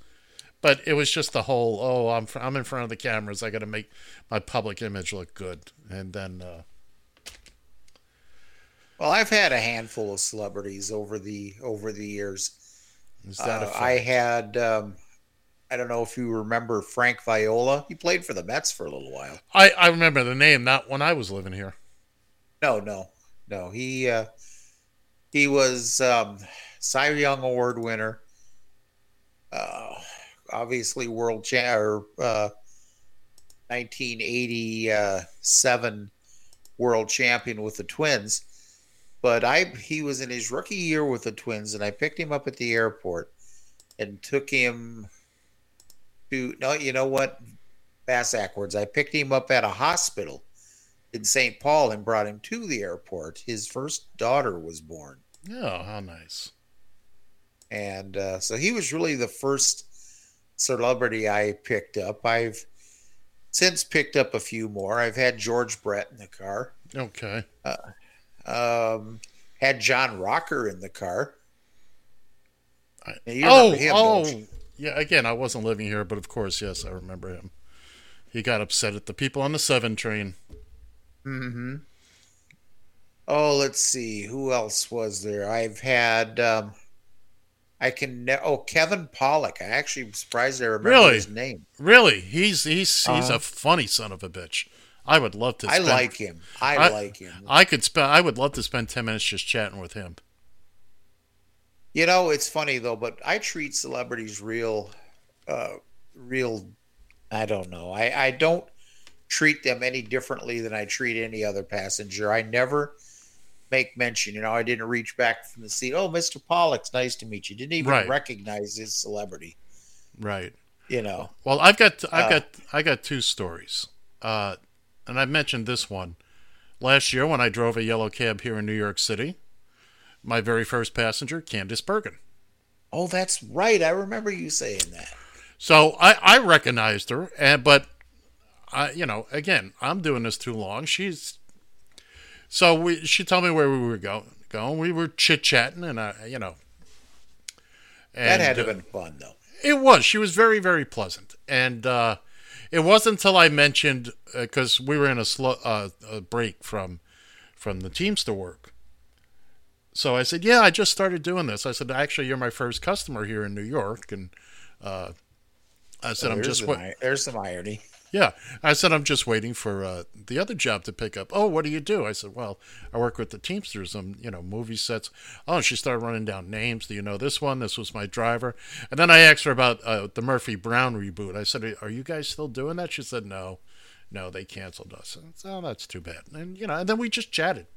S2: But it was just the whole, oh, I'm, I'm in front of the cameras. I got to make my public image look good. And then, uh,
S3: Well, I've had a handful of celebrities over the over the years.
S2: is that a
S3: Uh,
S2: fact?
S3: I had. Um, I don't know if you remember Frank Viola. He played for the Mets for a little while.
S2: I, I remember the name, not when I was living here.
S3: No, no, no. He uh, he was um, Cy Young Award winner. Uh, obviously, world champ or uh, 1987 world champion with the Twins. But I he was in his rookie year with the Twins, and I picked him up at the airport and took him to. No, you know what? Bass backwards. I picked him up at a hospital in St. Paul and brought him to the airport. His first daughter was born.
S2: Oh, how nice.
S3: And uh, so he was really the first celebrity I picked up. I've since picked up a few more. I've had George Brett in the car,
S2: Okay.
S3: um, had John Rocker in the car.
S2: I- oh,
S3: him,
S2: oh? Yeah. Again, I wasn't living here, but of course, yes, I remember him. He got upset at the people on the seven train.
S3: Mm-hmm. Oh, let's see. Who else was there? I've had. Um, I can. Ne- oh, Kevin Pollak. I actually am surprised I remember
S2: Really?
S3: his name.
S2: Really, he's he's he's
S3: Uh-huh.
S2: a funny son of a bitch. I would love to.
S3: I like him. I,
S2: I-
S3: like him.
S2: I could spend. I would love to spend ten minutes just chatting with him.
S3: You know, it's funny though, but I treat celebrities real, uh, real. I don't know. I I don't treat them any differently than I treat any other passenger. I never make mention. You know, I didn't reach back from the seat. Oh, Mr. Pollak's nice to meet you. Didn't even
S2: Right.
S3: recognize his celebrity.
S2: Right.
S3: You know,
S2: Well, I've got I've
S3: Uh,
S2: got I got two stories, uh, and I mentioned this one last year when I drove a yellow cab here in New York City. My very first passenger, Candice Bergen.
S3: oh, that's right. I remember you saying that.
S2: So I, I recognized her, and but I you know again I'm doing this too long. She's so we she told me where we were go, going. We were chit chatting, and I you know.
S3: That had to
S2: uh,
S3: have been fun, though.
S2: It was. She was very, very pleasant, and uh, it wasn't until I mentioned because we were in a slow uh, a break from from the Teamster work. So I said, "Yeah, I just started doing this." I said, "Actually, you're my first customer here in New York," and uh, I said, "I'm just
S3: waiting."
S2: wa-
S3: there's some irony.
S2: yeah." I said, "I'm just waiting for uh, the other job to pick up." Oh, what do you do? I said, "Well, I work with the Teamsters on you know movie sets." Oh, she started running down names. Do you know this one? This was my driver. And then I asked her about uh, the Murphy Brown reboot. I said, "Are you guys still doing that?" She said, "No, no, they canceled us." Said, oh, that's too bad. And you know, and then we just chatted.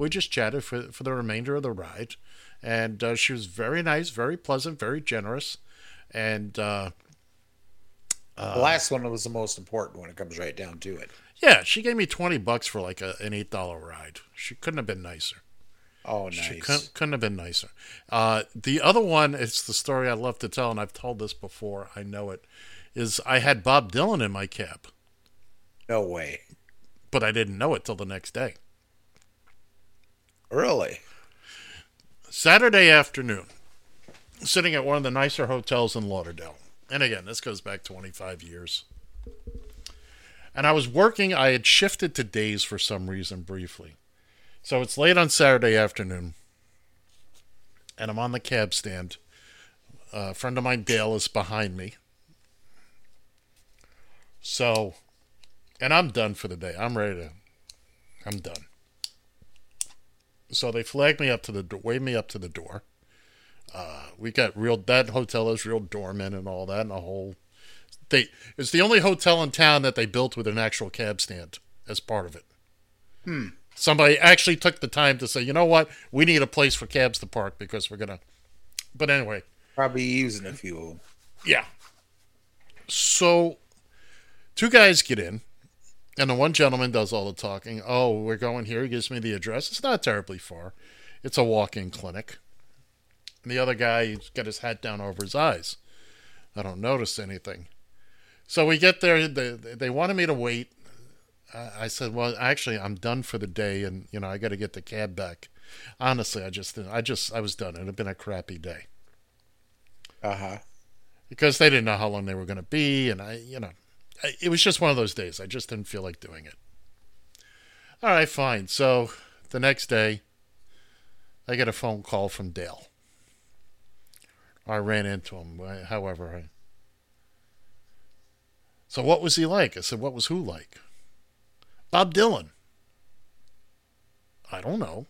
S2: We just chatted for for the remainder of the ride, and uh, she was very nice, very pleasant, very generous, and. Uh,
S3: the last one was the most important when it comes right down to it.
S2: Yeah, she gave me twenty bucks for like a, an eight dollar ride. She couldn't have been nicer.
S3: Oh,
S2: She
S3: nice.
S2: couldn't, couldn't have been nicer. Uh, the other one, it's the story I love to tell, and I've told this before. I know it. Is I had Bob Dylan in my cab,
S3: No way.
S2: but I didn't know it till the next day.
S3: Really?
S2: Saturday afternoon, sitting at one of the nicer hotels in Lauderdale. And again, this goes back 25 years. And I was working, I had shifted to days for some reason briefly. So it's late on Saturday afternoon. And I'm on the cab stand. a friend of mine, Dale, is behind me. So, and I'm done for the day. I'm ready to, I'm done. So they flagged me up to the do- waved me up to the door. Uh, we got real that hotel is real doormen and all that and a whole. They it's the only hotel in town that they built with an actual cab stand as part of it. Hmm. Somebody actually took the time to say, you know what, we need a place for cabs to park because we're gonna. But anyway,
S3: Probably using a few of them.
S2: yeah. So, two guys get in, and the one gentleman does all the talking. Oh, we're going here. He gives me the address. It's not terribly far. It's a walk-in clinic. And the other guy, he's got his hat down over his eyes. I don't notice anything. So we get there. They, they wanted me to wait. I I said, "Well, actually, I'm done for the day, and you know, I got to get the cab back." Honestly, I just, I just, I was done. It had been a crappy day
S3: Uh huh.
S2: because they didn't know how long they were going to be, and I, you know, it was just one of those days. I just didn't feel like doing it. All right, fine. So the next day, I get a phone call from Dale. I ran into him, however. I... So what was he like? I said, what was who like? Bob Dylan. I don't know.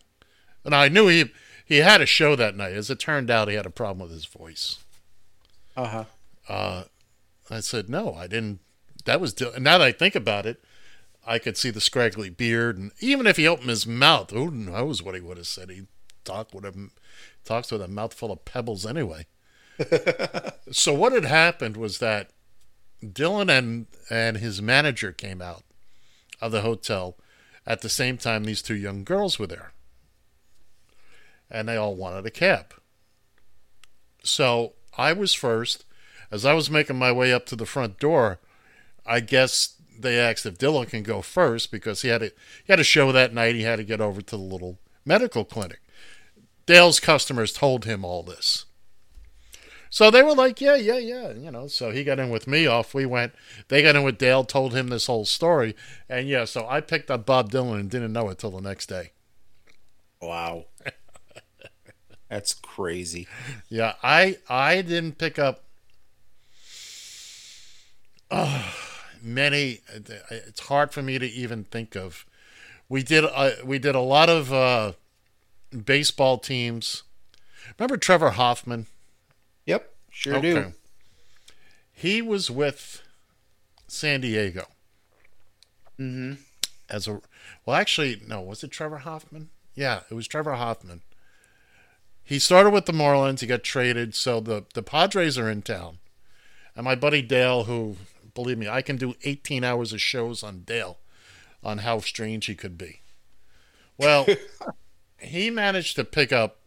S2: And I knew he he had a show that night. As it turned out, he had a problem with his voice.
S3: Uh huh.
S2: Uh, I said, no, I didn't. That was Dylan. Now that I think about it, I could see the scraggly beard, and even if he opened his mouth, who knows what he would have said? He talked with a talks with a mouthful of pebbles anyway. (laughs) so what had happened was that Dylan and and his manager came out of the hotel at the same time these two young girls were there, and they all wanted a cab. So I was first. As I was making my way up to the front door, I guess they asked if Dylan can go first because he had a he had a show that night. He had to get over to the little medical clinic. Dale's customers told him all this. So they were like, yeah, yeah, yeah, you know. So he got in with me. Off we went. They got in with Dale. Told him this whole story, and yeah. So I picked up Bob Dylan and didn't know it till the next day.
S3: Wow. (laughs) That's crazy.
S2: Yeah, I I didn't pick up oh, (sighs) many. It's hard for me to even think of. We did uh, we did a lot of uh, baseball teams. Remember Trevor Hoffman?
S3: Yep. Sure do.
S2: He was with San Diego
S3: Mm-hmm.
S2: as a well. Actually, no. Was it Trevor Hoffman? Yeah, it was Trevor Hoffman. He started with the Marlins. He got traded, so the the Padres are in town, and my buddy Dale, who believe me, I can do 18 hours of shows on Dale, on how strange he could be. Well, (laughs) he managed to pick up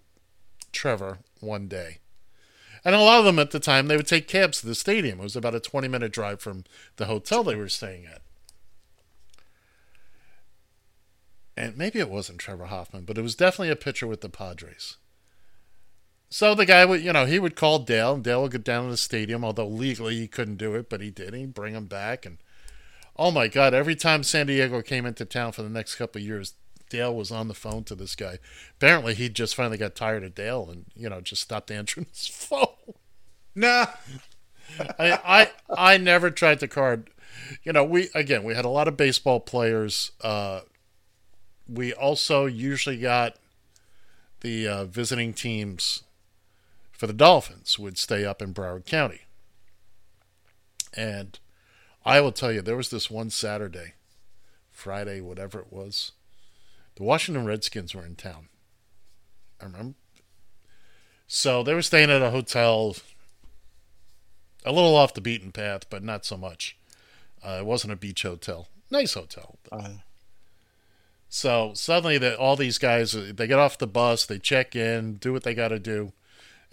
S2: Trevor one day. And a lot of them at the time, they would take cabs to the stadium. It was about a 20 minute drive from the hotel they were staying at. And maybe it wasn't Trevor Hoffman, but it was definitely a pitcher with the Padres. So the guy would, you know, he would call Dale, and Dale would get down to the stadium, although legally he couldn't do it, but he did. He'd bring him back. And oh my God, every time San Diego came into town for the next couple of years, Dale was on the phone to this guy. Apparently, he just finally got tired of Dale and, you know, just stopped answering (laughs) his phone.
S3: Nah.
S2: I, I I never tried to card. You know, we again we had a lot of baseball players. Uh, we also usually got the uh, visiting teams for the Dolphins would stay up in Broward County, and I will tell you there was this one Saturday, Friday, whatever it was, the Washington Redskins were in town. I remember. So they were staying at a hotel a little off the beaten path, but not so much. Uh, it wasn't a beach hotel. Nice hotel. So suddenly, the, all these guys they get off the bus, they check in, do what they got to do,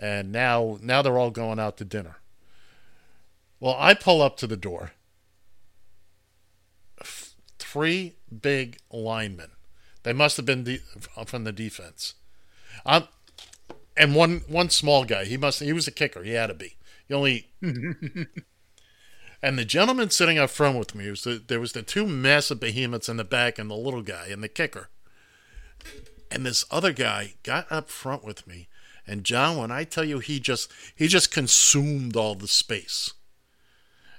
S2: and now now they're all going out to dinner. Well, I pull up to the door. Three big linemen. They must have been de- from the defense. Um, and one one small guy. He must. He was a kicker. He had to be. He only. (laughs) and the gentleman sitting up front with me was the, there was the two massive behemoths in the back and the little guy and the kicker. And this other guy got up front with me, and John, when I tell you he just he just consumed all the space.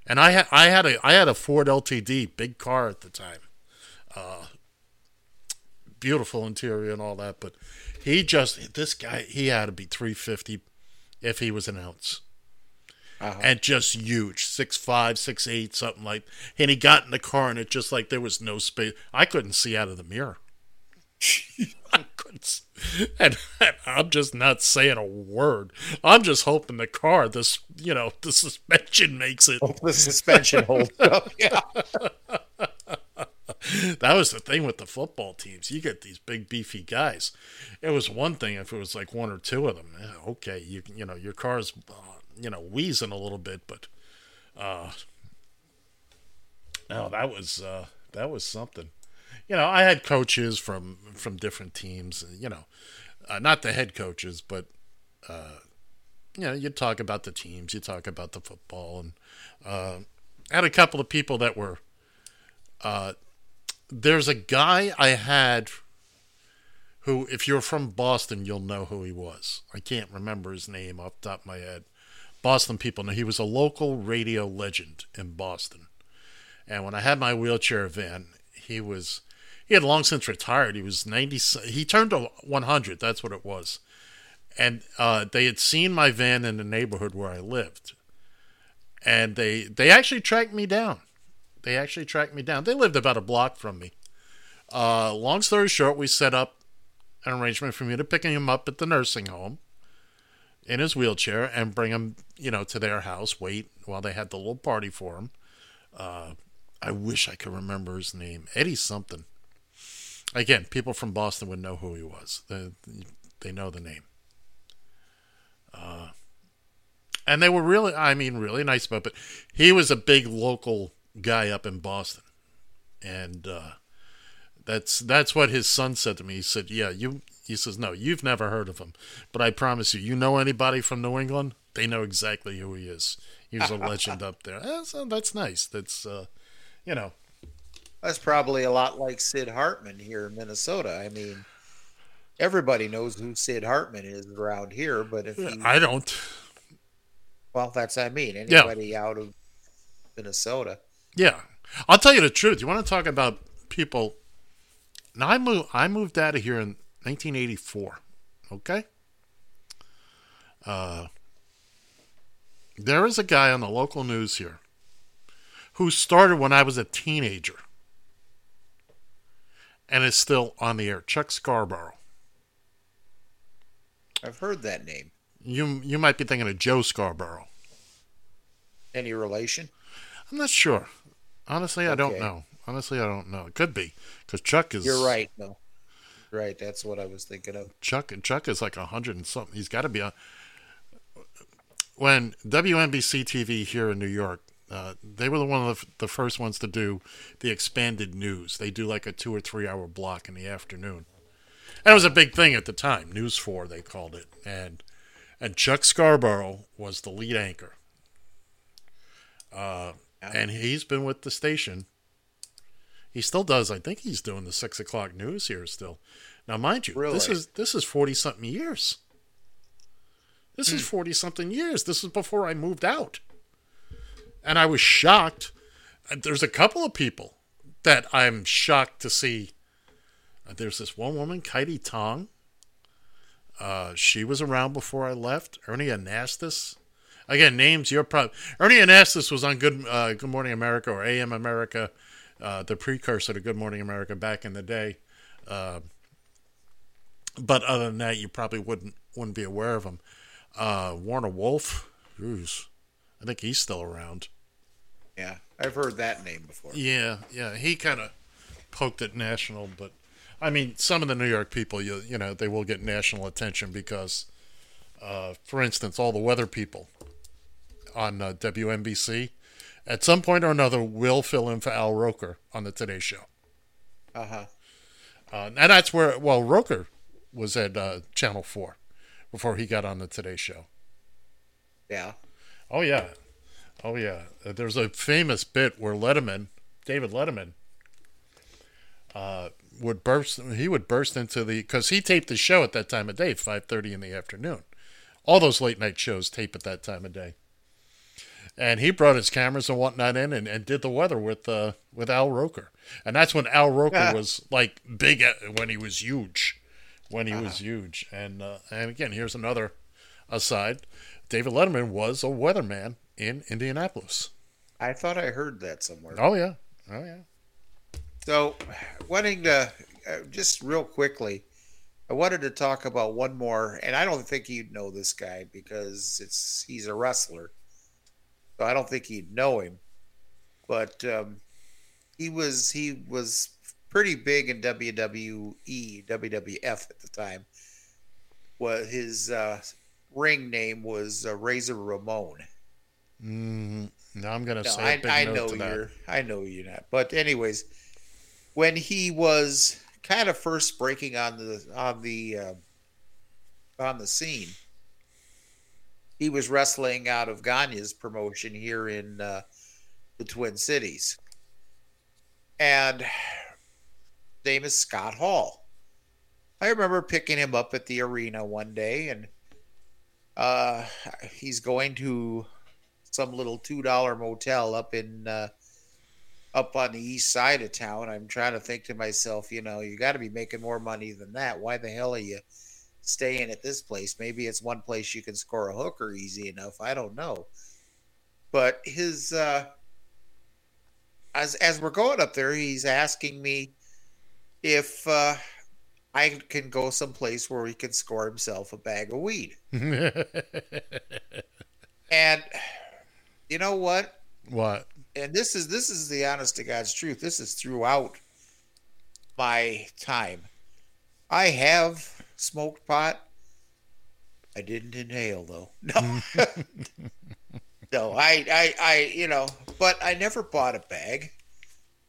S2: And I had I had a I had a Ford LTD, big car at the time, uh, beautiful interior and all that, but he just this guy he had to be 350 if he was an ounce. And just huge six five six eight something like and he got in the car and it just like there was no space. I couldn't see out of the mirror i (laughs) couldn't and, and i'm just not saying a word i'm just hoping the car this you know the suspension makes it
S3: The suspension holds up. (laughs) Yeah.
S2: that was the thing with the football teams. You get these big beefy guys. It was one thing if it was like one or two of them. Yeah, okay, you you know your car's uh, you know wheezing a little bit, but uh, no, that was uh, that was something. You know, I had coaches from from different teams. You know, uh, not the head coaches, but uh, you know, you talk about the teams, you talk about the football, and uh, had a couple of people that were there's a guy I had who, if you're from Boston, you'll know who he was. I can't remember his name off the top of my head. Boston people know he was a local radio legend in Boston. And when I had my wheelchair van, he was he had long since retired. He was 90 he turned to 100, that's what it was. And uh, they had seen my van in the neighborhood where I lived. And they they actually tracked me down. They actually tracked me down. They lived about a block from me. Uh, long story short, we set up an arrangement for me to pick him up at the nursing home in his wheelchair and bring him, you know, to their house. Wait while they had the little party for him. Uh, I wish I could remember his name. Eddie something. Again, people from Boston would know who he was. They, they know the name. Uh, and they were really, I mean, really nice about it. But he was a big local guy up in Boston. And uh, that's that's what his son said to me. He said, "Yeah, you." He says, "No, you've never heard of him, but I promise you, you know anybody from New England, they know exactly who he is. He was a legend up there. (laughs) So that's nice. That's uh, you know,
S3: That's probably a lot like Sid Hartman here in Minnesota. I mean, everybody knows who Sid Hartman is around here, but if you,
S2: I don't.
S3: well, that's what I mean. Anybody out of Minnesota.
S2: Yeah, I'll tell you the truth. You want to talk about people? Now I moved. I moved out of here in 1984. Okay. Uh, there is a guy on the local news here who started when I was a teenager and is still on the air. Chuck Scarborough.
S3: I've heard that name.
S2: You you might be thinking of Joe Scarborough.
S3: Any relation?
S2: I'm not sure. Honestly, I don't know. Honestly, I don't know. It could be because Chuck is.
S3: You're right. No. Right. That's what I was thinking of.
S2: Chuck and Chuck is like a hundred and something. He's got to be on. When WNBC TV here in New York, uh, they were the one of the, the first ones to do the expanded news. They do like a two or three hour block in the afternoon, and it was a big thing at the time. News Four they called it, and and Chuck Scarborough was the lead anchor. Uh, and he's been with the station. He still does. I think he's doing the six o'clock news here still. Now, mind you, this is this is forty something years. This is forty something years. This is before I moved out, and I was shocked. There's a couple of people that I'm shocked to see. Uh, There's this one woman, Kaity Tong. Uh, she was around before I left. Ernie Anastos. Again, names you're probably Ernie Anastos was on Good uh, Good Morning America or AM America, uh, the precursor to Good Morning America back in the day. Uh, but other than that, you probably wouldn't wouldn't be aware of him. Uh, Warner Wolf, Jeez. I think he's still around.
S3: Yeah, I've heard that name before.
S2: Yeah, yeah, he kind of poked at national, but I mean, some of the New York people, you you know, they will get national attention because, uh, for instance, all the weather people on uh, WNBC, at some point or another, will fill in for Al Roker on the Today Show,
S3: Uh huh.
S2: uh, and that's where well, Roker was at uh, Channel Four before he got on the Today Show.
S3: Yeah.
S2: Oh yeah, oh yeah. Uh, There's a famous bit where Letterman, David Letterman, uh, would burst. He would burst into the because he taped the show at that time of day, five thirty in the afternoon. All those late night shows tape at that time of day. And he brought his cameras and whatnot in and, and did the weather with uh, with Al Roker, and that's when Al Roker
S3: Yeah. (laughs)
S2: was like big at, when he was huge, when he was huge. And uh, and again, here's another aside. David Letterman was a weatherman in Indianapolis.
S3: I thought I heard that somewhere.
S2: Oh yeah, oh yeah.
S3: So, wanting to uh, just real quickly, I wanted to talk about one more, and I don't think you'd know this guy because it's he's a wrestler, so I don't think you'd know him. But um, he was he was pretty big in WWE, WWF at the time. What his uh, ring name was uh, Razor Ramon.
S2: Mm, now I'm gonna
S3: No,
S2: say
S3: I,
S2: a big
S3: I
S2: note
S3: know you're. I know you're not. But anyways, when he was kind of first breaking on the on the uh, on the scene, he was wrestling out of Gagne's promotion here in uh, the Twin Cities, and his name is Scott Hall. I remember picking him up at the arena one day, and uh, he's going to some little two dollar motel up in uh, up on the east side of town. I'm trying to think to myself, you know, you got to be making more money than that. Why the hell are you staying at this place? Maybe it's one place you can score a hooker easy enough. I don't know. But his uh, as as we're going up there, he's asking me if uh, I can go someplace where he can score himself a bag of weed. (laughs) And you know what?
S2: what?
S3: and this is this is the honest to God's truth. This is throughout my time. I have smoked pot. I didn't inhale though. (laughs) No. no, I, I I you know, but I never bought a bag.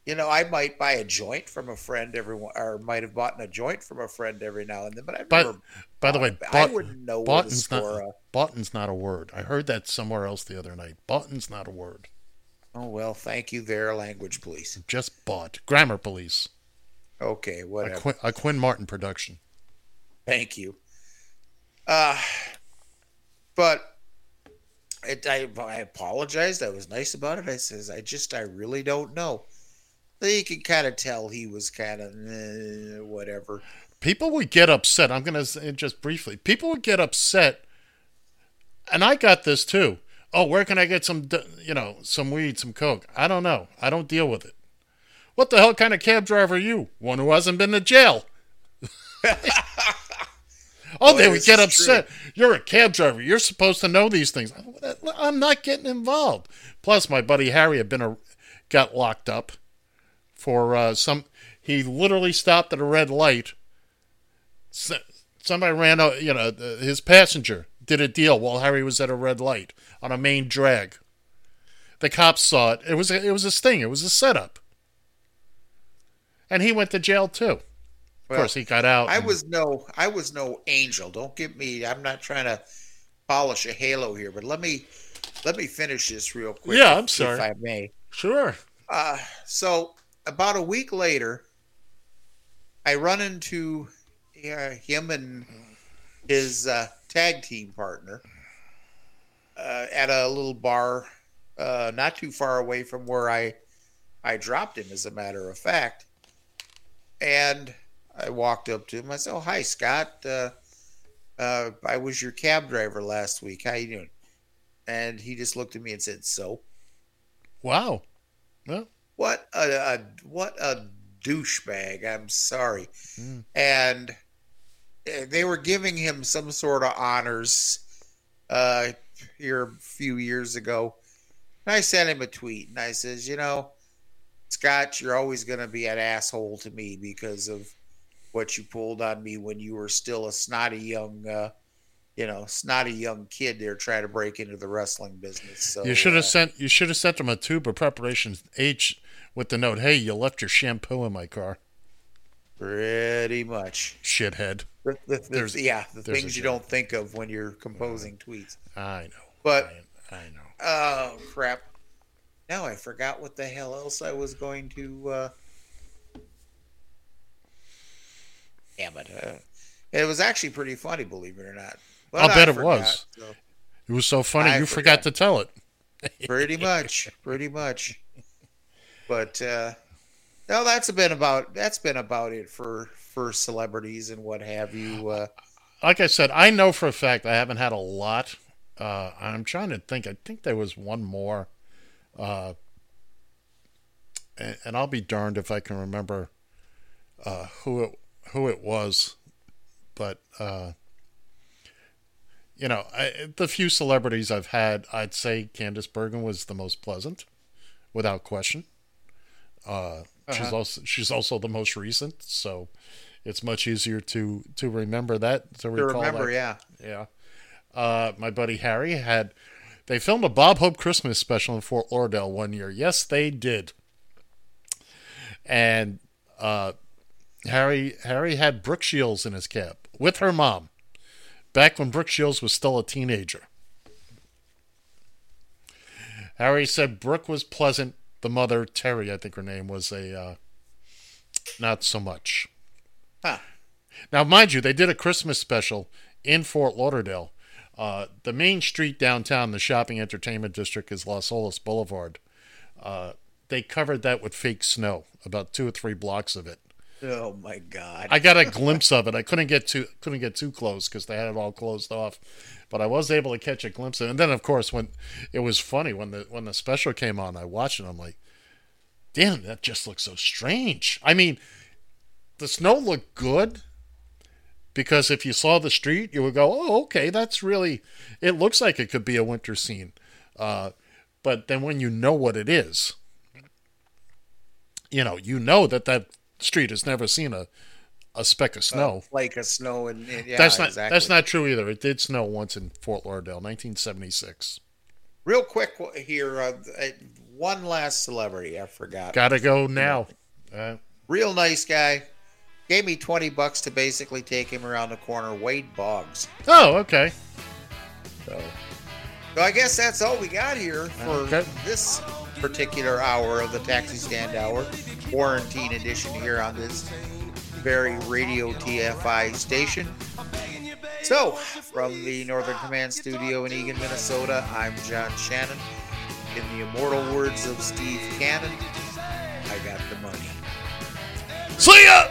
S3: You know, I might buy a joint from a friend every or might have bought a joint from a friend every now and then, but I
S2: But
S3: never
S2: by the way,
S3: I wouldn't know where to
S2: boughton's not
S3: a
S2: boughton's not a word. I heard that somewhere else the other night. Button's not a word.
S3: Oh well, thank you there, language police.
S2: Just bought. Grammar police.
S3: Okay,
S2: A
S3: whatever.
S2: A Quinn Martin production.
S3: Thank you. Uh, but it, I, I apologized. I was nice about it. I says, I just, I really don't know. You can kind of tell he was kind of eh, whatever.
S2: People would get upset. I'm going to say just briefly. People would get upset, and I got this too. Oh, where can I get some, you know, some weed, some coke? I don't know. I don't deal with it. What the hell kind of cab driver are you? One who hasn't been to jail. (laughs) Oh,
S3: Boy,
S2: they would get upset. You're a cab driver. You're supposed to know these things. I'm not getting involved. Plus, my buddy Harry had been a, got locked up for uh, some. He literally stopped at a red light. Somebody ran out. You know, his passenger did a deal while Harry was at a red light on a main drag. The cops saw it. It was a, it was a sting. It was a setup. And he went to jail too. Of
S3: Well,
S2: course, he got out.
S3: I
S2: and-
S3: was no, I was no angel. Don't get me. I'm not trying to polish a halo here, but let me let me finish this real quick.
S2: Yeah, I'm sorry.
S3: if I may.
S2: sure.
S3: Uh, so about a week later, I run into uh, him and his uh, tag team partner uh, at a little bar, uh, not too far away from where I I dropped him, as a matter of fact. And I walked up to him. I said, "Oh, hi, Scott. Uh, uh, I was your cab driver last week. How you doing?" And he just looked at me and said, "So."
S2: Wow. Well,
S3: What a, a what a douchebag! I'm sorry.
S2: Hmm.
S3: And they were giving him some sort of honors uh, here a few years ago. And I sent him a tweet, and I says, you know, Scott, you're always going to be an asshole to me because of what you pulled on me when you were still a snotty young, uh, you know, snotty young kid there trying to break into the wrestling business. So
S2: you should
S3: uh,
S2: have sent you should have sent him a tube of preparation H with the note, "Hey, you left your shampoo in my car,
S3: pretty much.
S2: shithead."
S3: The, the, the-
S2: There's-
S3: yeah, the
S2: there's
S3: things you don't think of when you're composing tweets.
S2: I know,
S3: But
S2: I, I know.
S3: oh crap! Now I forgot what the hell else I was going to. Uh... Damn it! Uh, it was actually pretty funny, believe it or not. But
S2: I'll
S3: I
S2: bet it
S3: forgot,
S2: was.
S3: so-
S2: It was so funny
S3: I
S2: you forgot
S3: forgot.
S2: to tell it.
S3: pretty (laughs) much, pretty much. But uh, no, that's been about that's been about it for for celebrities and what have you. Uh,
S2: Like I said, I know for a fact I haven't had a lot. Uh, I'm trying to think. I think there was one more, uh, and, and I'll be darned if I can remember uh, who it who it was. But uh, you know, I, the few celebrities I've had, I'd say Candice Bergen was the most pleasant, without question. Uh, She's also she's also the most recent, so it's much easier to to remember that to
S3: to remember,
S2: that.
S3: yeah.
S2: Yeah. Uh, my buddy Harry had. They filmed a Bob Hope Christmas special in Fort Lauderdale one year. Yes, they did. And uh, Harry Harry had Brooke Shields in his cab with her mom, back when Brooke Shields was still a teenager. Harry said Brooke was pleasant. The mother, Terry, I think her name was a uh, not so much.
S3: Huh.
S2: Now, mind you, they did a Christmas special in Fort Lauderdale. Uh, the main street downtown, the shopping entertainment district, is Los Olas Boulevard. Uh, they covered that with fake snow, about two or three blocks of it.
S3: Oh my god!
S2: I got a glimpse of it. I couldn't get too couldn't get too close because they had it all closed off, but I was able to catch a glimpse of it. And then, of course, when it was funny when the when the special came on, I watched it. I'm like, damn, that just looks so strange. I mean, the snow looked good because if you saw the street, you would go, oh, okay, that's really. It looks like it could be a winter scene, uh, but then when you know what it is, you know, you know that that street has never seen a a speck of snow.
S3: like a snow and, and- yeah,
S2: that's not
S3: exactly.
S2: that's not true either. It did snow once in Fort Lauderdale, 1976.
S3: Real quick here, uh, uh, one last celebrity I forgot.
S2: Got to go now. Uh,
S3: Real nice guy. Gave me twenty bucks to basically take him around the corner. Wade Boggs.
S2: oh, okay.
S3: So, so I guess that's all we got here for
S2: Okay.
S3: this particular hour of the Taxi Stand Hour, quarantine edition here on this very Radio TFI station. So, from the Northern Command Studio in Eagan, Minnesota, I'm John Shannon. In the immortal words of Steve Cannon, I got the money.
S2: See ya.